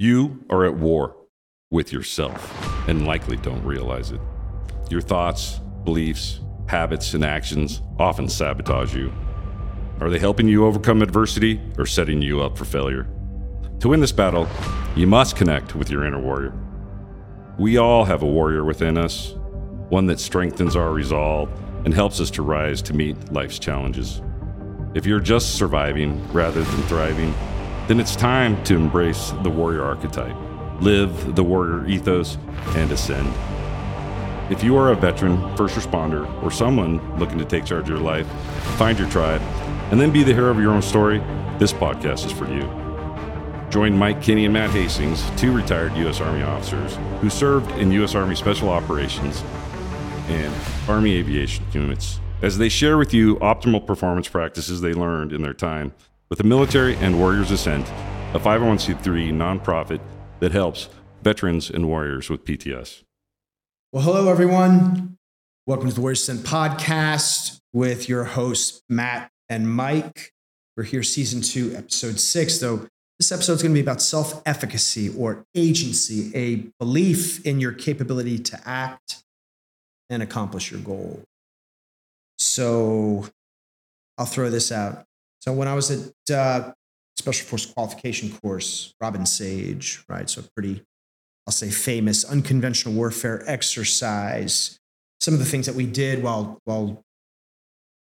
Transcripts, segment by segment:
You are at war with yourself and likely don't realize it. Your thoughts, beliefs, habits, and actions often sabotage you. Are they helping you overcome adversity or setting you up for failure? To win this battle, you must connect with your inner warrior. We all have a warrior within us, one that strengthens our resolve and helps us to rise to meet life's challenges. If you're just surviving rather than thriving, then it's time to embrace the warrior archetype, live the warrior ethos, and ascend. If you are a veteran, first responder, or someone looking to take charge of your life, find your tribe, and then be the hero of your own story, this podcast is for you. Join Mike Kinney and Matt Hastings, two retired U.S. Army officers who served in U.S. Army Special Operations and Army Aviation units, as they share with you optimal performance practices they learned in their time with the military and Warriors Ascent, a 501c3 nonprofit that helps veterans and warriors with PTS. Well, hello, everyone. Welcome to the Warriors Ascent podcast with your hosts, Matt and Mike. We're here, season two, episode six. Though this episode is going to be about self efficacy or agency, a belief in your capability to act and accomplish your goal. So I'll throw this out. So when I was at uh, Special Force Qualification course, Robin Sage, right? So pretty, I'll say famous unconventional warfare exercise. Some of the things that we did while while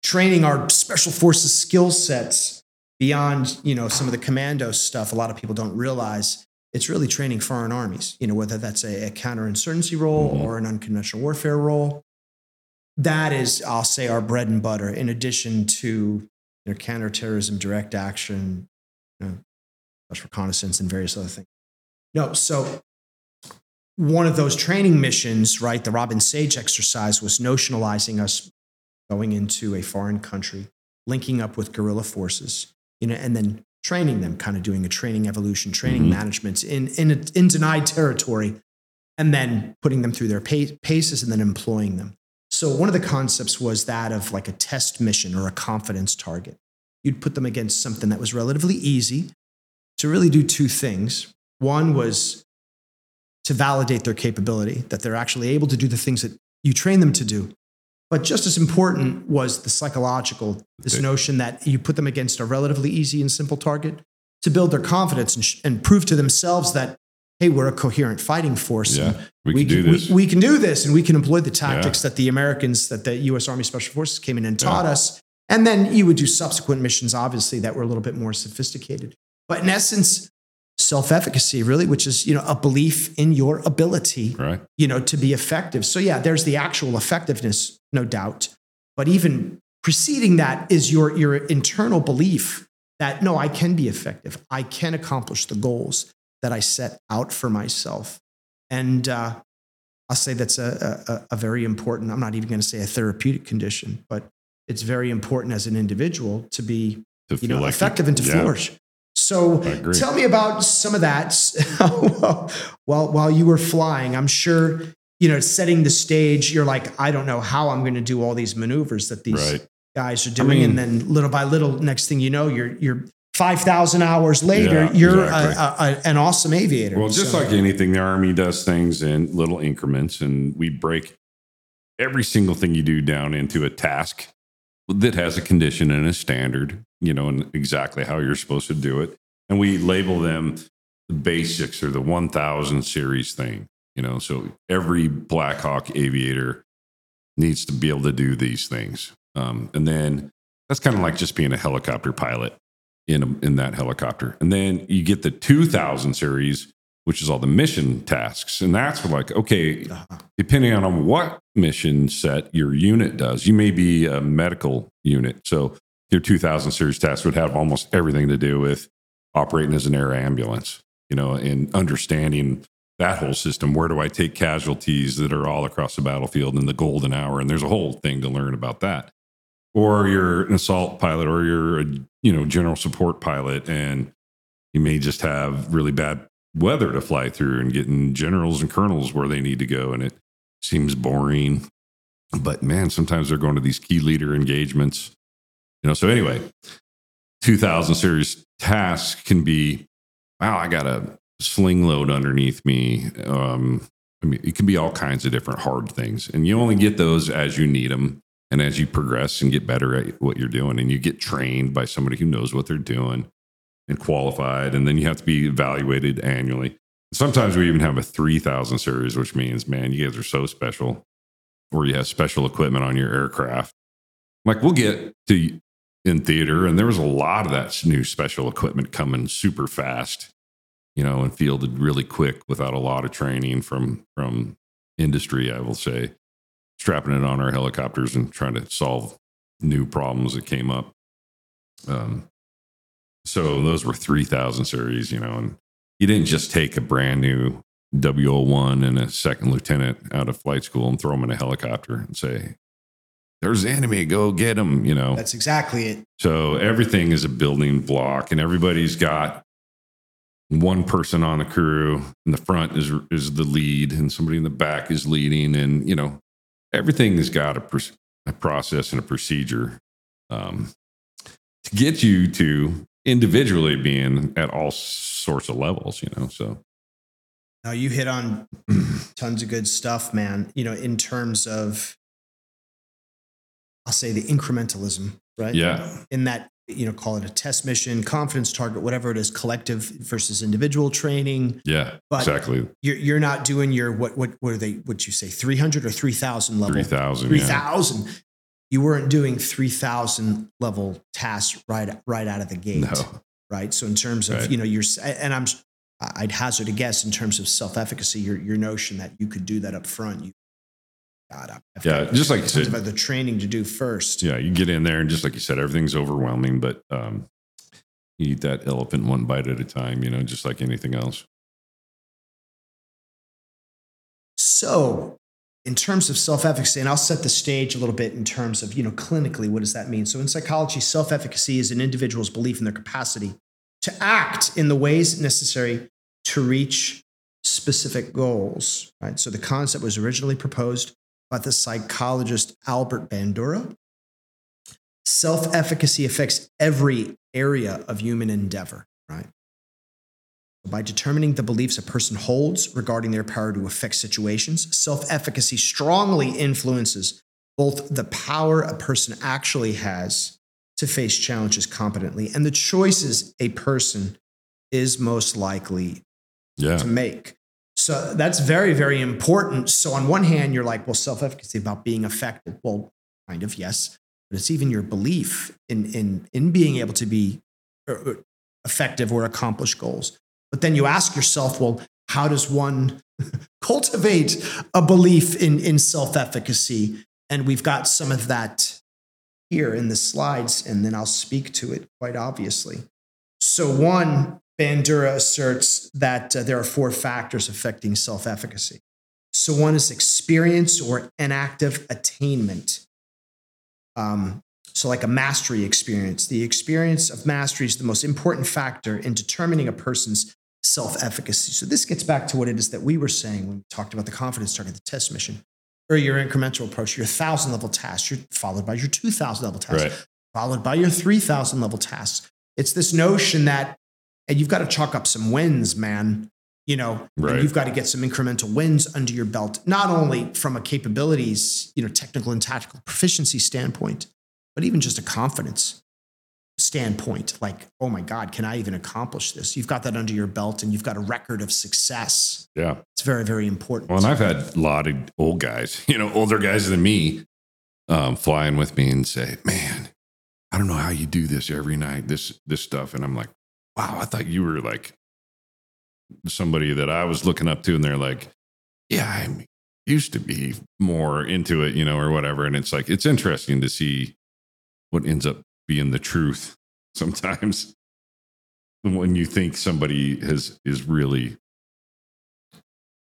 training our special forces skill sets beyond, you know, some of the commando stuff. A lot of people don't realize it's really training foreign armies. You know, whether that's a, a counterinsurgency role Mhm. or an unconventional warfare role. That is, I'll say, our bread and butter. In addition to you know, counterterrorism, direct action, you know, reconnaissance, and various other things. No, so one of those training missions, right, the Robin Sage exercise was notionalizing us going into a foreign country, linking up with guerrilla forces, you know, and then training them, kind of doing a training evolution, training Mhm. management in, in, in denied territory, and then putting them through their paces and then employing them. So one of the concepts was that of like a test mission or a confidence target. You'd put them against something that was relatively easy to really do two things. One was to validate their capability, that they're actually able to do the things that you train them to do. But just as important was the psychological, this Okay. notion that you put them against a relatively easy and simple target to build their confidence and, sh- and prove to themselves that, hey, we're a coherent fighting force. Yeah, we can do we- this. We, can do this, and we can employ the tactics that the Americans, that the U.S. Army Special Forces came in and taught Yeah. us. And then you would do subsequent missions, obviously, that were a little bit more sophisticated. But in essence, self-efficacy, really, which is you know a belief in your ability, right? you know, to be effective. So yeah, there's the actual effectiveness, no doubt. But even preceding that is your your internal belief that no, I can be effective. I can accomplish the goals that I set out for myself. And uh, I'll say that's a, a, a very important, I'm not even going to say a therapeutic condition, but it's very important as an individual to be To you know, like you- effective and to yeah, flourish. So tell me about some of that while, while you were flying. I'm sure, you know, setting the stage, you're like, I don't know how I'm going to do all these maneuvers that these Right. guys are doing. mean- and then little by little, next thing you know, you're, you're 5,000 hours later, Yeah, you're exactly. a, a, an awesome aviator. Well, just So- like anything, the Army does things in little increments, and we break every single thing you do down into a task that has a condition and a standard, you know, and exactly how you're supposed to do it. And we label them the basics or the 1000 series thing, you know. So every Black Hawk aviator needs to be able to do these things. Um, and then that's kind of like just being a helicopter pilot in, a, in that helicopter. And then you get the 2000 series, which is all the mission tasks. And that's like, okay, Uh-huh. depending on what mission set your unit does, you may be a medical unit. So your 2000 series tasks would have almost everything to do with operating as an air ambulance, you know, and understanding that whole system. Where do I take casualties that are all across the battlefield in the golden hour? And there's a whole thing to learn about that. Or you're an assault pilot or you're a, you know, general support pilot and you may just have really bad weather to fly through and getting generals and colonels where they need to go. And it seems boring. But man, sometimes they're going to these key leader engagements. You know, so anyway, 2000 series tasks can be wow, I got a sling load underneath me. Um, I mean, it can be all kinds of different hard things, and you only get those as you need them and as you progress and get better at what you're doing, and you get trained by somebody who knows what they're doing and qualified, and then you have to be evaluated annually. Sometimes we even have a 3000 series, which means, man, you guys are so special, or you have special equipment on your aircraft. Like we'll get to in theater, and there was a lot of that new special equipment coming super fast, you know, and fielded really quick without a lot of training from from industry. I will say, strapping it on our helicopters and trying to solve new problems that came up. Um, so those were 3000 series, you know, and you didn't just take a brand new WO1 and a second lieutenant out of flight school and throw them in a helicopter and say, there's the enemy, go get them, you know. That's exactly it. So everything is a building block and everybody's got one person on the crew in the front is is the lead and somebody in the back is leading and you know everything has got a, pr- a process and a procedure um, to get you to individually being at all sorts of levels, you know. So now you hit on tons of good stuff, man. You know, in terms of I'll say the incrementalism, right? Yeah. In that, you know, call it a test mission, confidence target, whatever it is, collective versus individual training. Yeah. But exactly. You're you're not doing your what what what are they what you say, three hundred or three thousand level? Three thousand. Three thousand. Yeah. You weren't doing three thousand level tasks right right out of the gate. No. Right. So in terms of, Right. you know, you're and I'm I'd hazard a guess in terms of self-efficacy, your your notion that you could do that up front. You God, I've Yeah, just like you said. of other training to do first. Yeah, you get in there and just like you said, everything's overwhelming, but um, you eat that elephant one bite at a time, you know, just like anything else. So, in terms of self-efficacy, and I'll set the stage a little bit in terms of, you know, clinically, what does that mean? So in psychology, self-efficacy is an individual's belief in their capacity to act in the ways necessary to reach specific goals. Right. So the concept was originally proposed by the psychologist Albert Bandura. Self-efficacy affects every area of human endeavor, right? By determining the beliefs a person holds regarding their power to affect situations, self efficacy strongly influences both the power a person actually has to face challenges competently and the choices a person is most likely Yeah. to make. So that's very, very important. So, on one hand, you're like, well, self efficacy about being effective. Well, kind of, yes. But it's even your belief in, in, in being able to be uh, effective or accomplish goals. But then you ask yourself, well, how does one cultivate a belief in, in self efficacy? And we've got some of that here in the slides, and then I'll speak to it quite obviously. So, one, Bandura asserts that uh, there are four factors affecting self efficacy. So, one is experience or enactive attainment. Um, so, like a mastery experience, the experience of mastery is the most important factor in determining a person's self efficacy. So, this gets back to what it is that we were saying when we talked about the confidence target, the test mission, or your incremental approach, your thousand level task, you're followed by your 2000 level task, Right. followed by your 3000 level tasks. It's this notion that, and you've got to chalk up some wins, man. You know, and Right. you've got to get some incremental wins under your belt, not only from a capabilities, you know, technical and tactical proficiency standpoint, but even just a confidence standpoint. Like, oh my God, can I even accomplish this? You've got that under your belt and you've got a record of success. Yeah. It's very, very important. Well, and I've had a lot of old guys, you know, older guys than me, um, flying with me and say, "Man, I don't know how you do this every night. This this stuff." And I'm like, "Wow, I thought you were like somebody that I was looking up to." And they're like, "Yeah, I used to be more into it, you know, or whatever." And it's like it's interesting to see what ends up being the truth sometimes when you think somebody has is really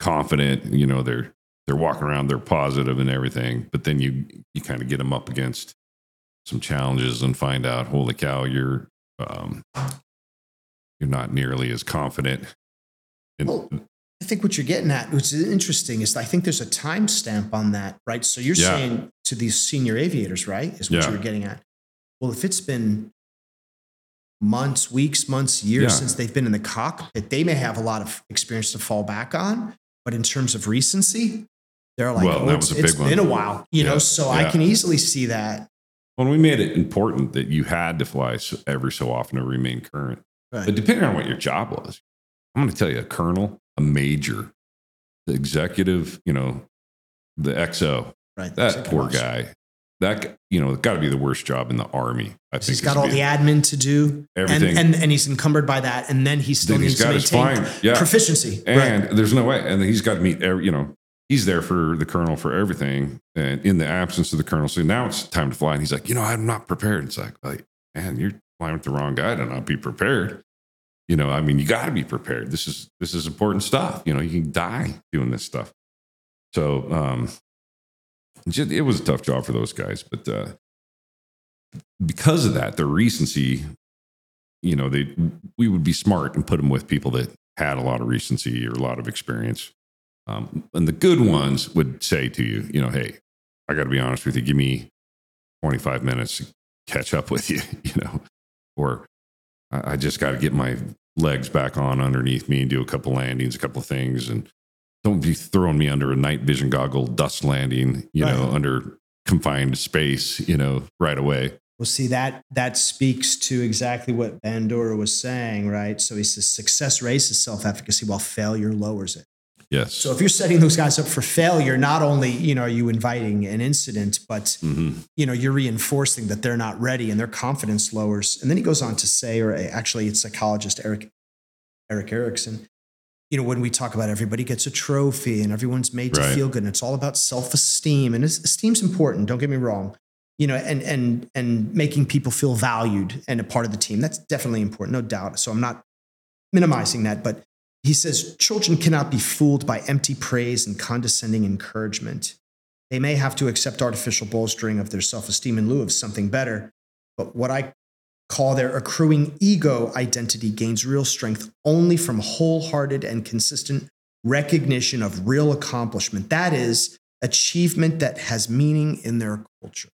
confident you know they're they're walking around they're positive and everything but then you you kind of get them up against some challenges and find out holy cow you're um you're not nearly as confident and Well, I think what you're getting at, which is interesting, is I think there's a timestamp on that, right? So you're Yeah. saying to these senior aviators, right? Is what Yeah. you were getting at. Well, if it's been months, weeks, months, years Yeah. since they've been in the cockpit. They may have a lot of experience to fall back on, but in terms of recency, they're like, Well, oh, that it's, was a it's big one. been a while, you know. Yeah. So I can easily see that. When we made it important that you had to fly every so often to remain current. Right. But depending on what your job was, I'm going to tell you a colonel, a major, the executive, you know, the XO, right. that poor guy, that, you know, got to be the worst job in the army. I think He's got all the admin to do, Everything. and, and and he's encumbered by that, and then he still Then he's needs to maintain. Yeah. proficiency. And right. there's no way. And he's got to meet, every, you know, he's there for the colonel for everything. And in the absence of the colonel, so now it's time to fly. And he's like, you know, I'm not prepared. It's like, like man, you're flying with the wrong guy to not be prepared. You know, I mean, you got to be prepared. This is this is important stuff. You know, you can die doing this stuff. So, um, just, it was a tough job for those guys, but uh, because of that, the recency, you know, they we would be smart and put them with people that had a lot of recency or a lot of experience. Um, and the good ones would say to you, you know, hey, I got to be honest with you, give me 25 minutes to catch up with you, you know, or I, I just got to get my legs back on underneath me and do a couple landings, a couple of things, and don't be throwing me under a night vision goggle dust landing, you know, under confined space, you know, right away. Well, see that that speaks to exactly what Bandura was saying, right? So he says success raises self-efficacy while failure lowers it. Yes. So if you're setting those guys up for failure, not only you know are you inviting an incident, but Mhm. you know you're reinforcing that they're not ready and their confidence lowers. And then he goes on to say, or actually, it's psychologist Erik Erik Erikson. You know, when we talk about everybody gets a trophy and everyone's made to feel good, and it's all about self-esteem. And esteem's important. Don't get me wrong. You know, and and and making people feel valued and a part of the team. That's definitely important, no doubt. So I'm not minimizing that, but he says children cannot be fooled by empty praise and condescending encouragement. They may have to accept artificial bolstering of their self esteem in lieu of something better, but what I call their accruing ego identity gains real strength only from wholehearted and consistent recognition of real accomplishment. That is, achievement that has meaning in their culture.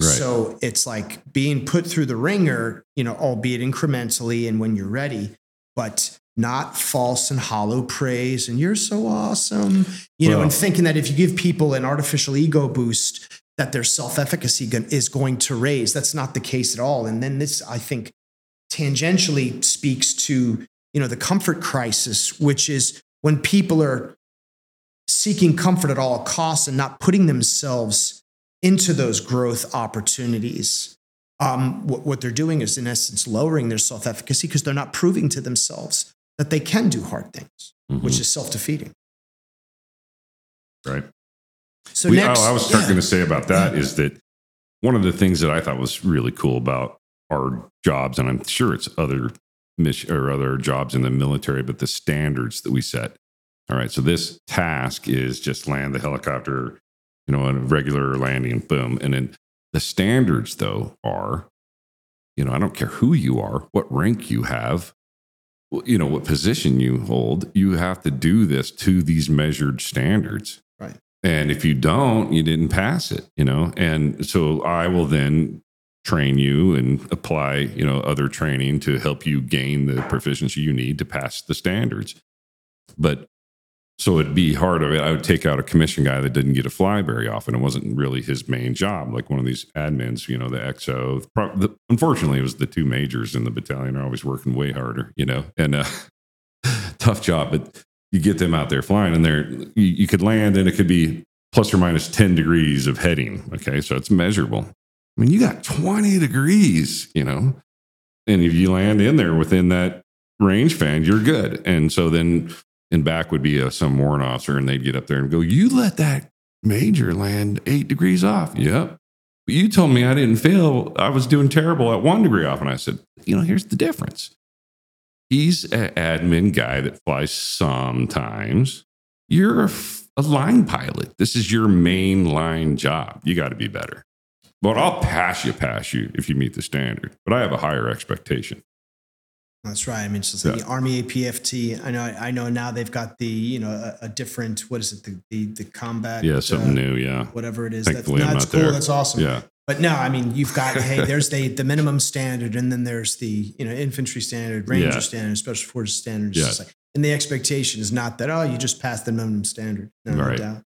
Right. So it's like being put through the ringer, you know, albeit incrementally and when you're ready, but not false and hollow praise and you're so awesome, you know, Well- and thinking that if you give people an artificial ego boost, that their self-efficacy is going to raise. That's not the case at all. And then this, I think, tangentially speaks to you know the comfort crisis, which is when people are seeking comfort at all costs and not putting themselves into those growth opportunities. Um, what, what they're doing is, in essence, lowering their self efficacy because they're not proving to themselves that they can do hard things, Mhm. which is self defeating. right. So We- next, oh, I was yeah. going to say about that is that one of the things that I thought was really cool about our jobs, and I'm sure it's other mission or other jobs in the military, but the standards that we set. All right, so this task is just land the helicopter, you know, on a regular landing, boom, and then the standards though are, you know, I don't care who you are, what rank you have, you know, what position you hold, you have to do this to these measured standards. Right. And if you don't, you didn't pass it, you know? And so I will then train you and apply, you know, other training to help you gain the proficiency you need to pass the standards. But so it'd be hard of it. I would take out a commission guy that didn't get to fly very often. It wasn't really his main job. Like one of these admins, you know, the XO. The, unfortunately, it was the two majors in the battalion are always working way harder, you know, and uh, tough job. But you get them out there flying, and they're you, you could land, and it could be plus or minus ten degrees of heading. Okay, so it's measurable. I mean, you got twenty degrees, you know, and if you land in there within that range fan, you're good. And so then in back would be a, some warrant officer, and they'd get up there and go, "You let that major land eight degrees off." Yep. But you told me I didn't fail. I was doing terrible at one degree off. And I said, you know, here's the difference. He's an admin guy that flies sometimes. You're a line pilot. This is your main line job. You got to be better. But I'll pass you, pass you if you meet the standard. But I have a higher expectation. That's right. I mean, it's just like Yeah. the Army APFT. I know. I know now they've got the you know a, a different what is it the the, the combat Yeah, something uh, new. Yeah. whatever it is. That's, no, that's cool. there. That's awesome. Yeah. But no, I mean, you've got hey, there's the the minimum standard, and then there's the you know infantry standard, ranger Yeah. standard, special forces standard. Yeah. like- and the expectation is not that oh, you just passed the minimum standard. No, no doubt.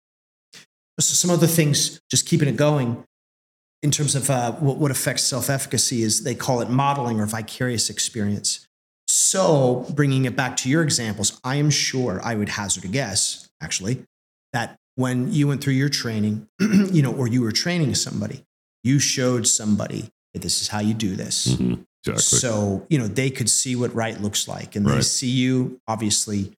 So some other things, just keeping it going, in terms of uh, what, what affects self-efficacy is they call it modeling or vicarious experience. So bringing it back to your examples, I am sure I would hazard a guess, actually, that when you went through your training, you know, or you were training somebody, you showed somebody that this is how you do this. Mhm. Exactly. So, you know, they could see what right looks like and they see you. Obviously,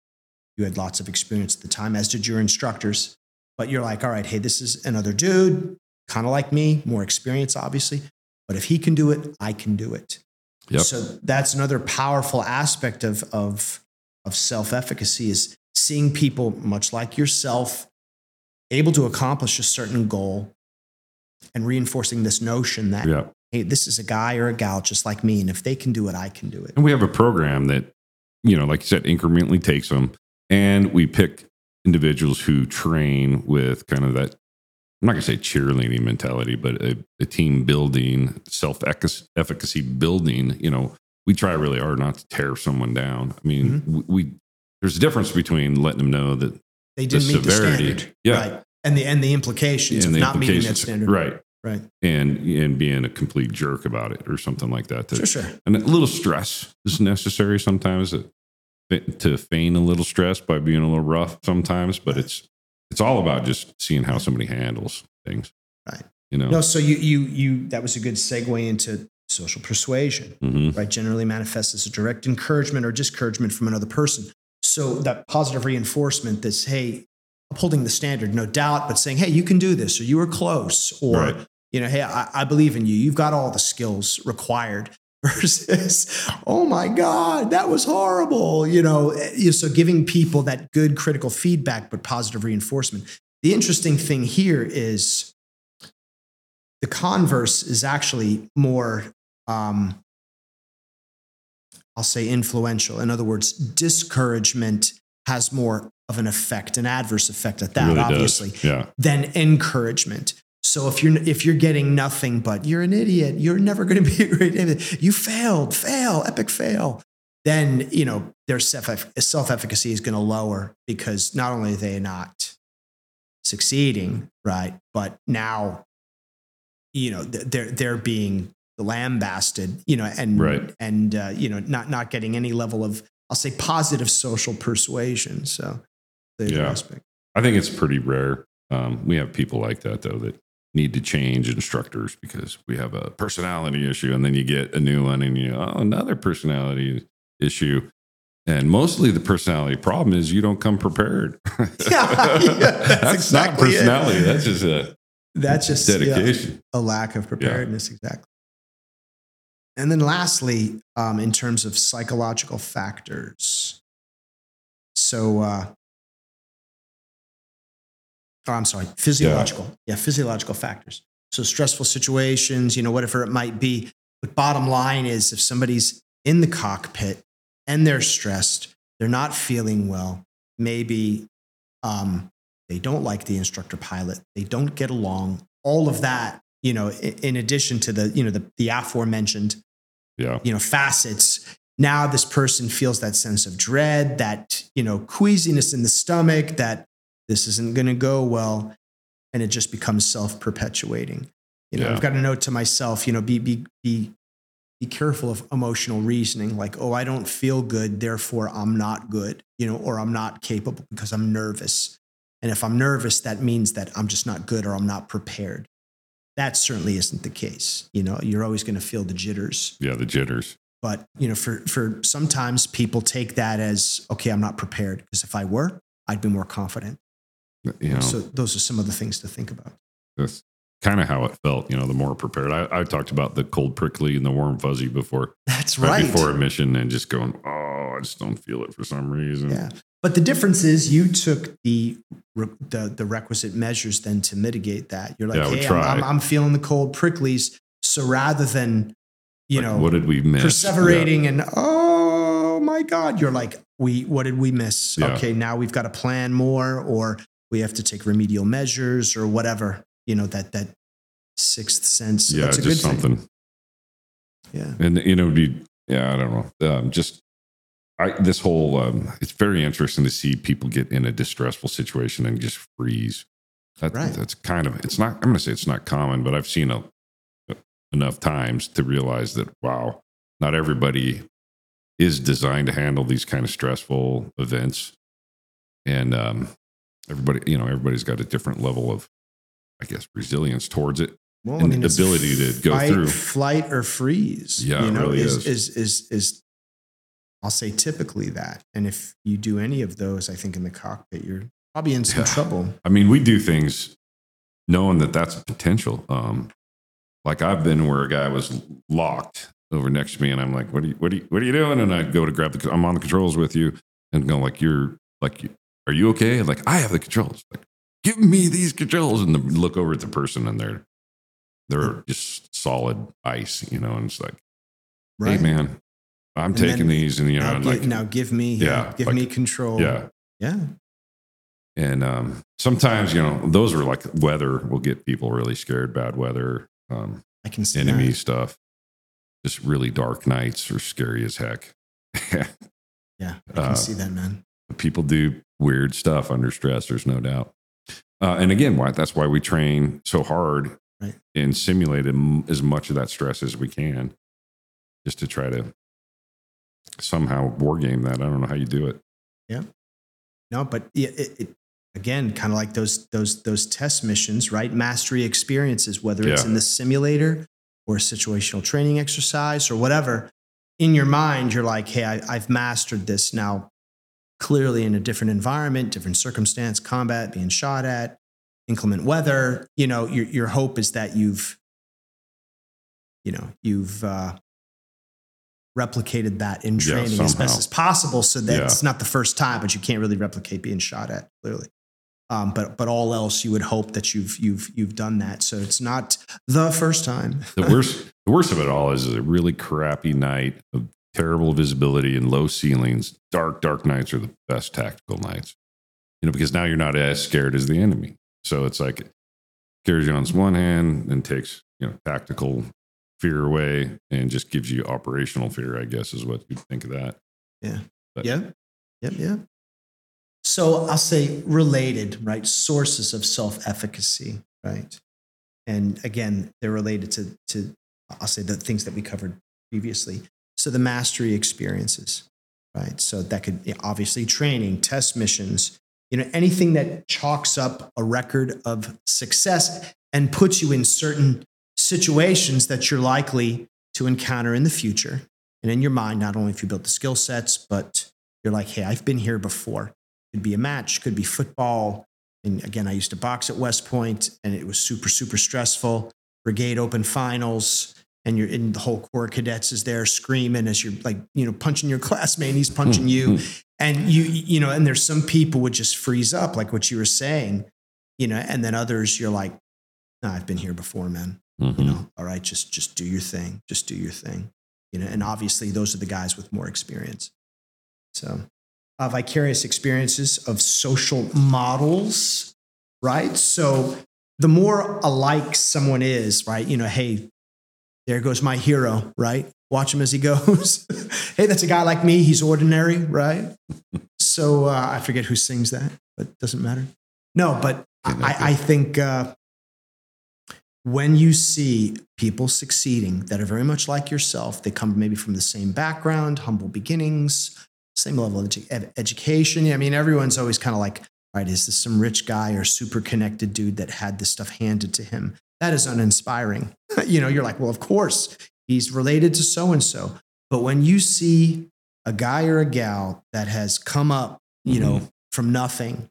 you had lots of experience at the time, as did your instructors. But you're like, all right, hey, this is another dude, kind of like me, more experience, obviously. But if he can do it, I can do it. Yep. So that's another powerful aspect of, of, of self efficacy is seeing people, much like yourself, able to accomplish a certain goal and reinforcing this notion that yeah. hey, this is a guy or a gal just like me. And if they can do it, I can do it. And we have a program that, you know, like you said, incrementally takes them, and we pick individuals who train with kind of that. I'm not going to say cheerleading mentality, but a, a team building, self efficacy building. You know, we try really hard not to tear someone down. I mean, Mm-hmm. we, we there's a difference between letting them know that They didn't The meet the standard. Yeah. Right. And the, and the implications and of the not meeting that standard. right, Right. and and being a complete jerk about it or something like that. that Sure, sure. and a little stress is necessary sometimes to, to feign a little stress by being a little rough sometimes but it's it's all about just seeing how somebody handles things Right. you know No, so you, you, you, that was a good segue into social persuasion, Mhm. right? Generally manifests as a direct encouragement or discouragement from another person. So that positive reinforcement that's, hey, upholding the standard, no doubt, but saying, hey, you can do this, or you were close, or, Right. you know, hey, I, I believe in you. You've got all the skills required. Versus, oh my God, that was horrible. You know, eh, so giving people that good critical feedback, but positive reinforcement. The interesting thing here is the converse is actually more um, I'll say influential. In other words, discouragement has more of an effect, an adverse effect at that, really obviously, yeah than encouragement. So if you're if you're getting nothing but you're an idiot, you're never going to be a great idiot, you failed, fail, epic fail, then you know their self self efficacy is going to lower because not only are they not succeeding, right, but now you know they're they're being lambasted, you know, and Right. and uh, you know not not getting any level of I'll say positive social persuasion. So the Yeah. aspect. i think it's pretty rare um, we have people like that though that need to change instructors because we have a personality issue and then you get a new one and you oh another personality issue. And mostly the personality problem is you don't come prepared. Yeah, yeah, that's that's exactly not it. personality that's just a That's just yeah, dedication. a lack of preparedness, exactly. And then lastly, um, in terms of psychological factors, so uh, oh, I'm sorry, physiological, yeah. physiological factors. So stressful situations, you know, whatever it might be. But bottom line is, if somebody's in the cockpit and they're stressed, they're not feeling well, maybe um, they don't like the instructor pilot, they don't get along, all of that, you know, in, in addition to the, you know, the, the aforementioned, yeah you know, facets. Now this person feels that sense of dread, that, you know, queasiness in the stomach, that this isn't going to go well. And it just becomes self perpetuating. You know, Yeah. I've got a note to myself, you know, be, be, be, be careful of emotional reasoning like, oh, I don't feel good, therefore I'm not good, you know, or I'm not capable because I'm nervous. And if I'm nervous, that means that I'm just not good or I'm not prepared. That certainly isn't the case. You know, you're always going to feel the jitters. yeah the jitters But, you know, for, for sometimes people take that as, okay, I'm not prepared because if I were, I'd be more confident. You know So those are some of the things to think about. that's kind of how it felt you know the more prepared I, I talked about the cold prickly and the warm fuzzy before That's right, before a mission and just going oh i just don't feel it for some reason Yeah. But the difference is you took the, re- the, the requisite measures then to mitigate that. You're like, Yeah, hey, I'm, I'm. I'm feeling the cold pricklies. So rather than, you Like, know, what did we miss perseverating and, oh, my God. You're like, we, what did we miss? Yeah. Okay, now we've got to plan more, or we have to take remedial measures, or whatever. You know that that sixth sense. Yeah, that's a just good thing. something. Yeah, And you know, be yeah, I don't know. Um, just I this whole um, it's very interesting to see people get in a distressful situation and just freeze. That, Right. That's kind of it's not. I'm going to say it's not common, but I've seen a, enough times to realize that wow, not everybody is designed to handle these kind of stressful events, and um, everybody you know everybody's got a different level of I guess resilience towards it. well, And it's ability to go fight, through. flight or freeze. Yeah, you it know, really is, is. is is is I'll say typically that. And if you do any of those, I think in the cockpit, you're probably in some Yeah. trouble. I mean, we do things knowing that that's a potential. Um, like I've been where a guy was locked over next to me, and I'm like, "What are you? What are you? What are you doing?" And I go to grab the. I'm on the controls with you, and go like, "You're like, are you okay?" And like, I have the controls. Like, give me these controls, and the, look over at the person, and they're they're just solid ice, you know. And it's like, Right. hey, man, I'm And taking these, and you know, now, and like, now give me Yeah, give like- me control. yeah. Yeah. And um, sometimes, you know, those are like weather will get people really scared. Bad weather, um, I can see enemy that. stuff. Just really dark nights are scary as heck. Yeah. I can uh, see that, man. People do weird stuff under stress. There's no doubt. Uh, and again, why that's why we train so hard Right. and simulate as much of that stress as we can, just to try to somehow war game that. I don't know how you do it. Yeah. No, but it, it, it again, kind of like those those those test missions, right? Mastery experiences, whether it's Yeah. in the simulator or a situational training exercise or whatever. In your mind, you're like, "Hey, I, I've mastered this now." Clearly, in a different environment, different circumstance, combat, being shot at, inclement weather. You know, your your hope is that you've, you know, you've uh, replicated that in Yeah, training as best as possible, so that Yeah. it's not the first time, but you can't really replicate being shot at clearly. Um, but but all else, you would hope that you've you've you've done that. So it's not the first time. The worst, the worst of it all is a really crappy night of terrible visibility and low ceilings. Dark, dark nights are the best tactical nights, you know, because now you're not as scared as the enemy. So it's like it scares you on one hand and takes you know tactical fear away and just gives you operational fear. I guess is what you think of that. But- Yeah. Yep. Yeah. So I'll say related, right? Sources of self efficacy, right? And again, they're related to, to, I'll say the things that we covered previously. So the mastery experiences, right? So that could you know, obviously training, test missions, you know, anything that chalks up a record of success and puts you in certain situations that you're likely to encounter in the future. And in your mind, not only if you built the skill sets, but you're like, hey, I've been here before. Could be a match, could be football. And again, I used to box at West Point and it was super, super stressful. Brigade open finals, and you're in the whole Corps of cadets is there screaming as you're like, you know, punching your classmate, and he's punching you. And you, you know, and there's some people would just freeze up, like what you were saying, you know, and then others you're like, no, I've been here before, man. Mhm. you know all right just just do your thing just do your thing. You know and obviously those are the guys with more experience. So uh, vicarious experiences of social models right? So the more alike someone is right you know hey there goes my hero right? Watch him as he goes. Hey that's a guy like me. He's ordinary right? So uh, i forget who sings that but it doesn't matter. No but I, I think uh, when you see people succeeding that are very much like yourself, they come maybe from the same background, humble beginnings, same level of edu- ed- education. I mean, everyone's always kind of like, right, is this some rich guy or super connected dude that had this stuff handed to him? That is uninspiring. you know, you're like, well, of course, he's related to so and so. But when you see a guy or a gal that has come up, you know, mm-hmm. from nothing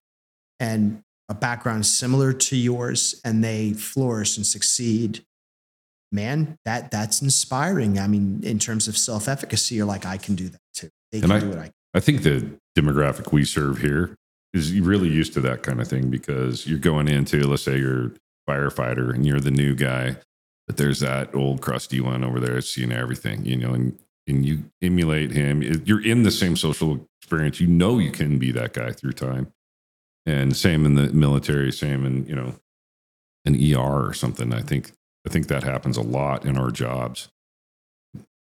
and a background similar to yours and they flourish and succeed man that that's inspiring i mean in terms of self-efficacy you're like i can do that too they And can I- do it I, I think the demographic we serve here is really used to that kind of thing because you're going into, let's say you're firefighter and you're the new guy, but there's that old crusty one over there seen everything, you know, and and you emulate him. You're in the same social experience. You know you can be that guy through time. And same in the military, same in, you know, an ER or something. I think I think that happens a lot in our jobs.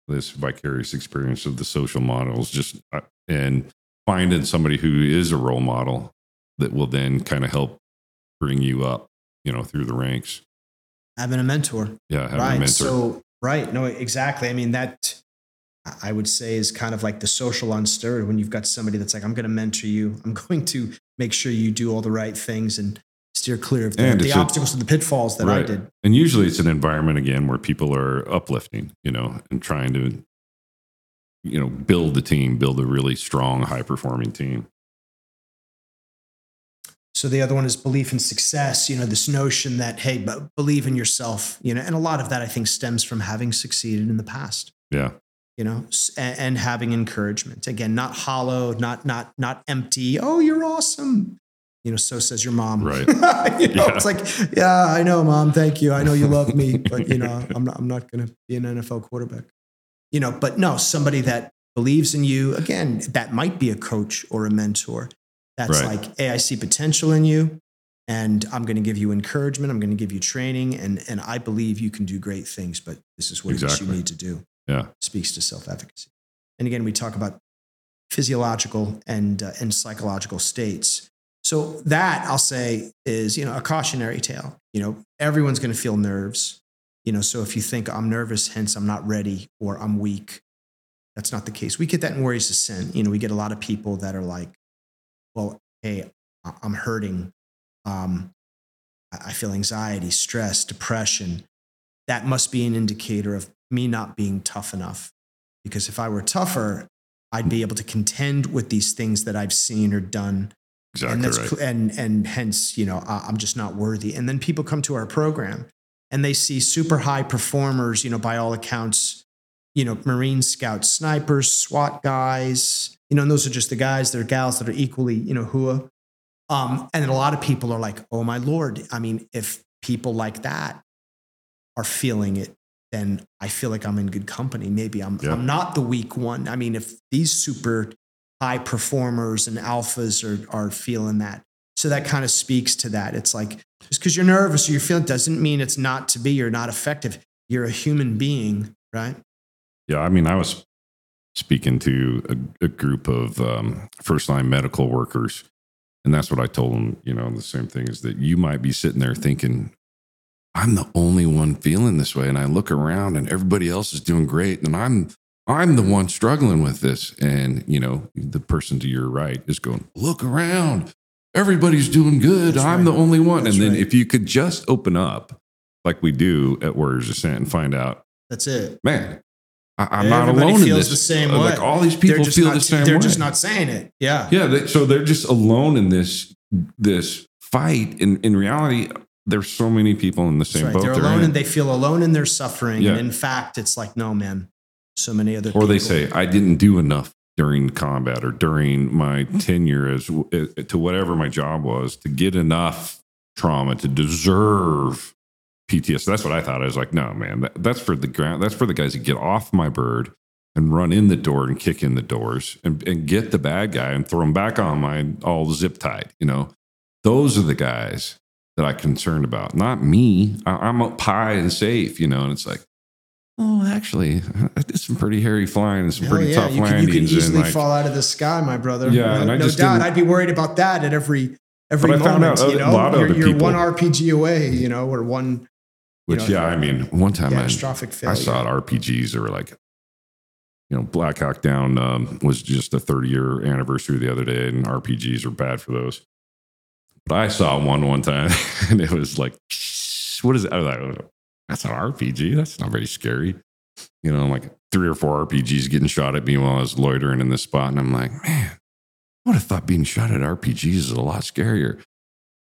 This vicarious experience of the social models, just uh, and finding somebody who is a role model that will then kind of help bring you up, you know, through the ranks. Having a mentor. Yeah, having right. a mentor. So, right. No, exactly. I mean, that I would say is kind of like the social unstirred when you've got somebody that's like, I'm going to mentor you. I'm going to make sure you do all the right things and steer clear of the, the a- obstacles and the pitfalls that I Right. did. And usually it's an environment again where people are uplifting, you know, and trying to, you know, build the team, build a really strong, high performing team. So the other one is belief in success. You know, this notion that hey, but believe in yourself. You know, and a lot of that I think stems from having succeeded in the past. Yeah. You know, and, and having encouragement. Again, not hollow, not not not empty. Oh, you're awesome. You know, so says your mom. Right. you know, Yeah. it's like, yeah, I know, mom. Thank you. I know you love me, but you know, I'm not. I'm not going to be an NFL quarterback. You know, but no, somebody that believes in you. Again, that might be a coach or a mentor. That's Right. like, hey, I see potential in you, and I'm going to give you encouragement. I'm going to give you training, and and I believe you can do great things. But this is what Exactly. you need to do. Yeah. Speaks to self efficacy. And again, we talk about physiological and uh, and psychological states. So that I'll say is you know a cautionary tale. You know, everyone's going to feel nerves. You know, so if you think I'm nervous, hence I'm not ready or I'm weak, that's not the case. We get that in Warriors Ascent. You know, we get a lot of people that are like, well, hey, I'm hurting. Um, I I feel anxiety, stress, depression. That must be an indicator of me not being tough enough. Because if I were tougher, I'd be able to contend with these things that I've seen or done Exactly and that's right. and and hence you know i'm just not worthy and then people come to our program and they see super high performers you know by all accounts you know marine scouts snipers swat guys you know and those are just the guys that are gals that are equally you know hua um, and a lot of people are like oh my lord i mean if people like that are feeling it then i feel like i'm in good company maybe i'm, Yeah. I'm not the weak one i mean if these super high performers and alphas are, are feeling that. So that kind of speaks to that. It's like just because you're nervous or you feel it doesn't mean it's not to be, you're not effective. You're a human being, right? Yeah, I mean, I was speaking to a, a group of um, first line medical workers, and that's what I told them. You know, the same thing is that you might be sitting there thinking, "I'm the only one feeling this way," and I look around and everybody else is doing great, and I'm I'm the one struggling with this. And you know, the person to your right is going, "Look around, everybody's doing good. That's I'm right. the only one." That's and then right. if you could just open up, like we do at Warriors Ascent, and find out That's it. man, I, I'm not alone in feels this. the same Uh, Like all these people feel not, the same They're way. just not saying it. Yeah. yeah, they, so they're just alone in this this fight. In in reality, there's so many people in the same right. boat. They're they're alone in. and they feel alone in their suffering. Yeah. And in fact, it's like, no, man, so many other people. or people. they say, "I didn't do enough." During combat or during my tenure as uh, to whatever my job was to get enough trauma to deserve PTSD. That's what I thought. I was like, no, man, that, that's for the ground. That's for the guys that get off my bird and run in the door and kick in the doors and, and get the bad guy and throw him back on my all zip tied. You know, those are the guys that I'm concerned about, not me. I, I'm up high and safe, you know, and it's like, oh, actually, I did some pretty hairy flying and some Hell pretty yeah, tough you could, you landings. could easily like, fall out of the sky, my brother. Yeah, no, and I no doubt. I'd be worried about that at every every But I moment. out you know, you're, you're one RPG away, you know, or one which, you know, yeah, I mean, one time I. I saw RPGs were like, you know, Black Hawk Down um, was just the 30 year anniversary the other day, and RPGs are bad for those. But I saw one one time, and it was like, what is that? I was like, "Oh, that's an RPG. That's not very scary. You know, like three or four RPGs getting shot at me while I was loitering in this spot, and I'm like, man, I would have thought being shot at RPGs is a lot scarier.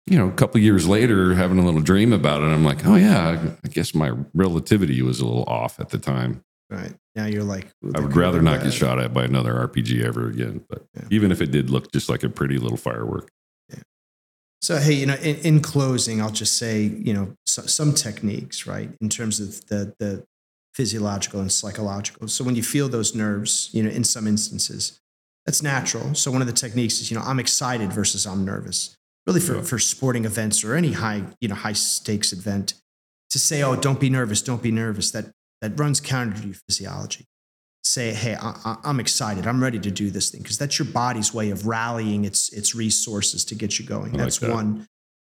You know, a couple years later, having a little dream about it, I'm like, oh yeah, I guess my relativity was a little off at the time. Right. Now you're like, I would rather not get shot at by another RPG ever again. But Yeah. even if it did look just like a pretty little firework. So, hey, you know, in, in closing, I'll just say, you know, so, some techniques, right, in terms of the the physiological and psychological. So when you feel those nerves, you know, in some instances, that's natural. So one of the techniques is, you know, I'm excited versus I'm nervous. Really for, Yeah. for sporting events or any high, you know, high stakes event, to say, oh, don't be nervous, don't be nervous, that that runs counter to your physiology. Say, hey, I, I'm excited, I'm ready to do this thing, because that's your body's way of rallying its its resources to get you going. Like that's that. one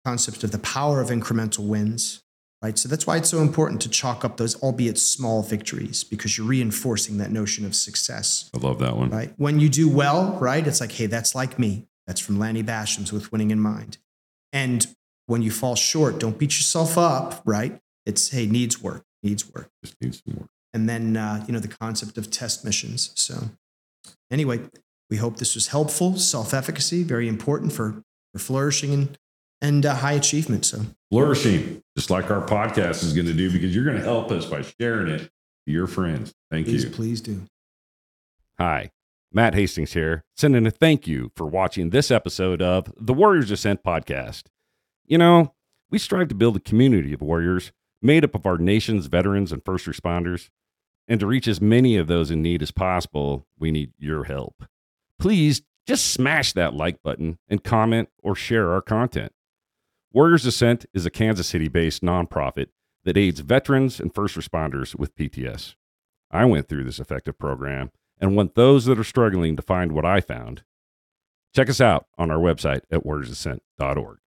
concept of the power of incremental wins right? So that's why it's so important to chalk up those, albeit small victories, because you're reinforcing that notion of success, I love that one. right? When you do well, right, it's like, hey, that's like me. That's from Lanny Bassham's with Winning in Mind. And when you fall short, don't beat yourself up, right? It's, hey, needs work, needs work. Just need some more. And then, uh, you know, the concept of test missions. So, anyway, we hope this was helpful. Self efficacy, very important for, for flourishing and, and uh, high achievement. So, Flourishing, just like our podcast is going to do, because you're going to help us by sharing it to your friends. Thank please, you. please do. Hi, Matt Hastings here, sending a thank you for watching this episode of the Warriors Ascent podcast. You know, we strive to build a community of warriors made up of our nation's veterans and first responders. And to reach as many of those in need as possible, we need your help. Please just smash that like button and comment or share our content. Warriors Ascent is a Kansas City based nonprofit that aids veterans and first responders with PTS. I went through this effective program and want those that are struggling to find what I found. Check us out on our website at warriorsascent.org.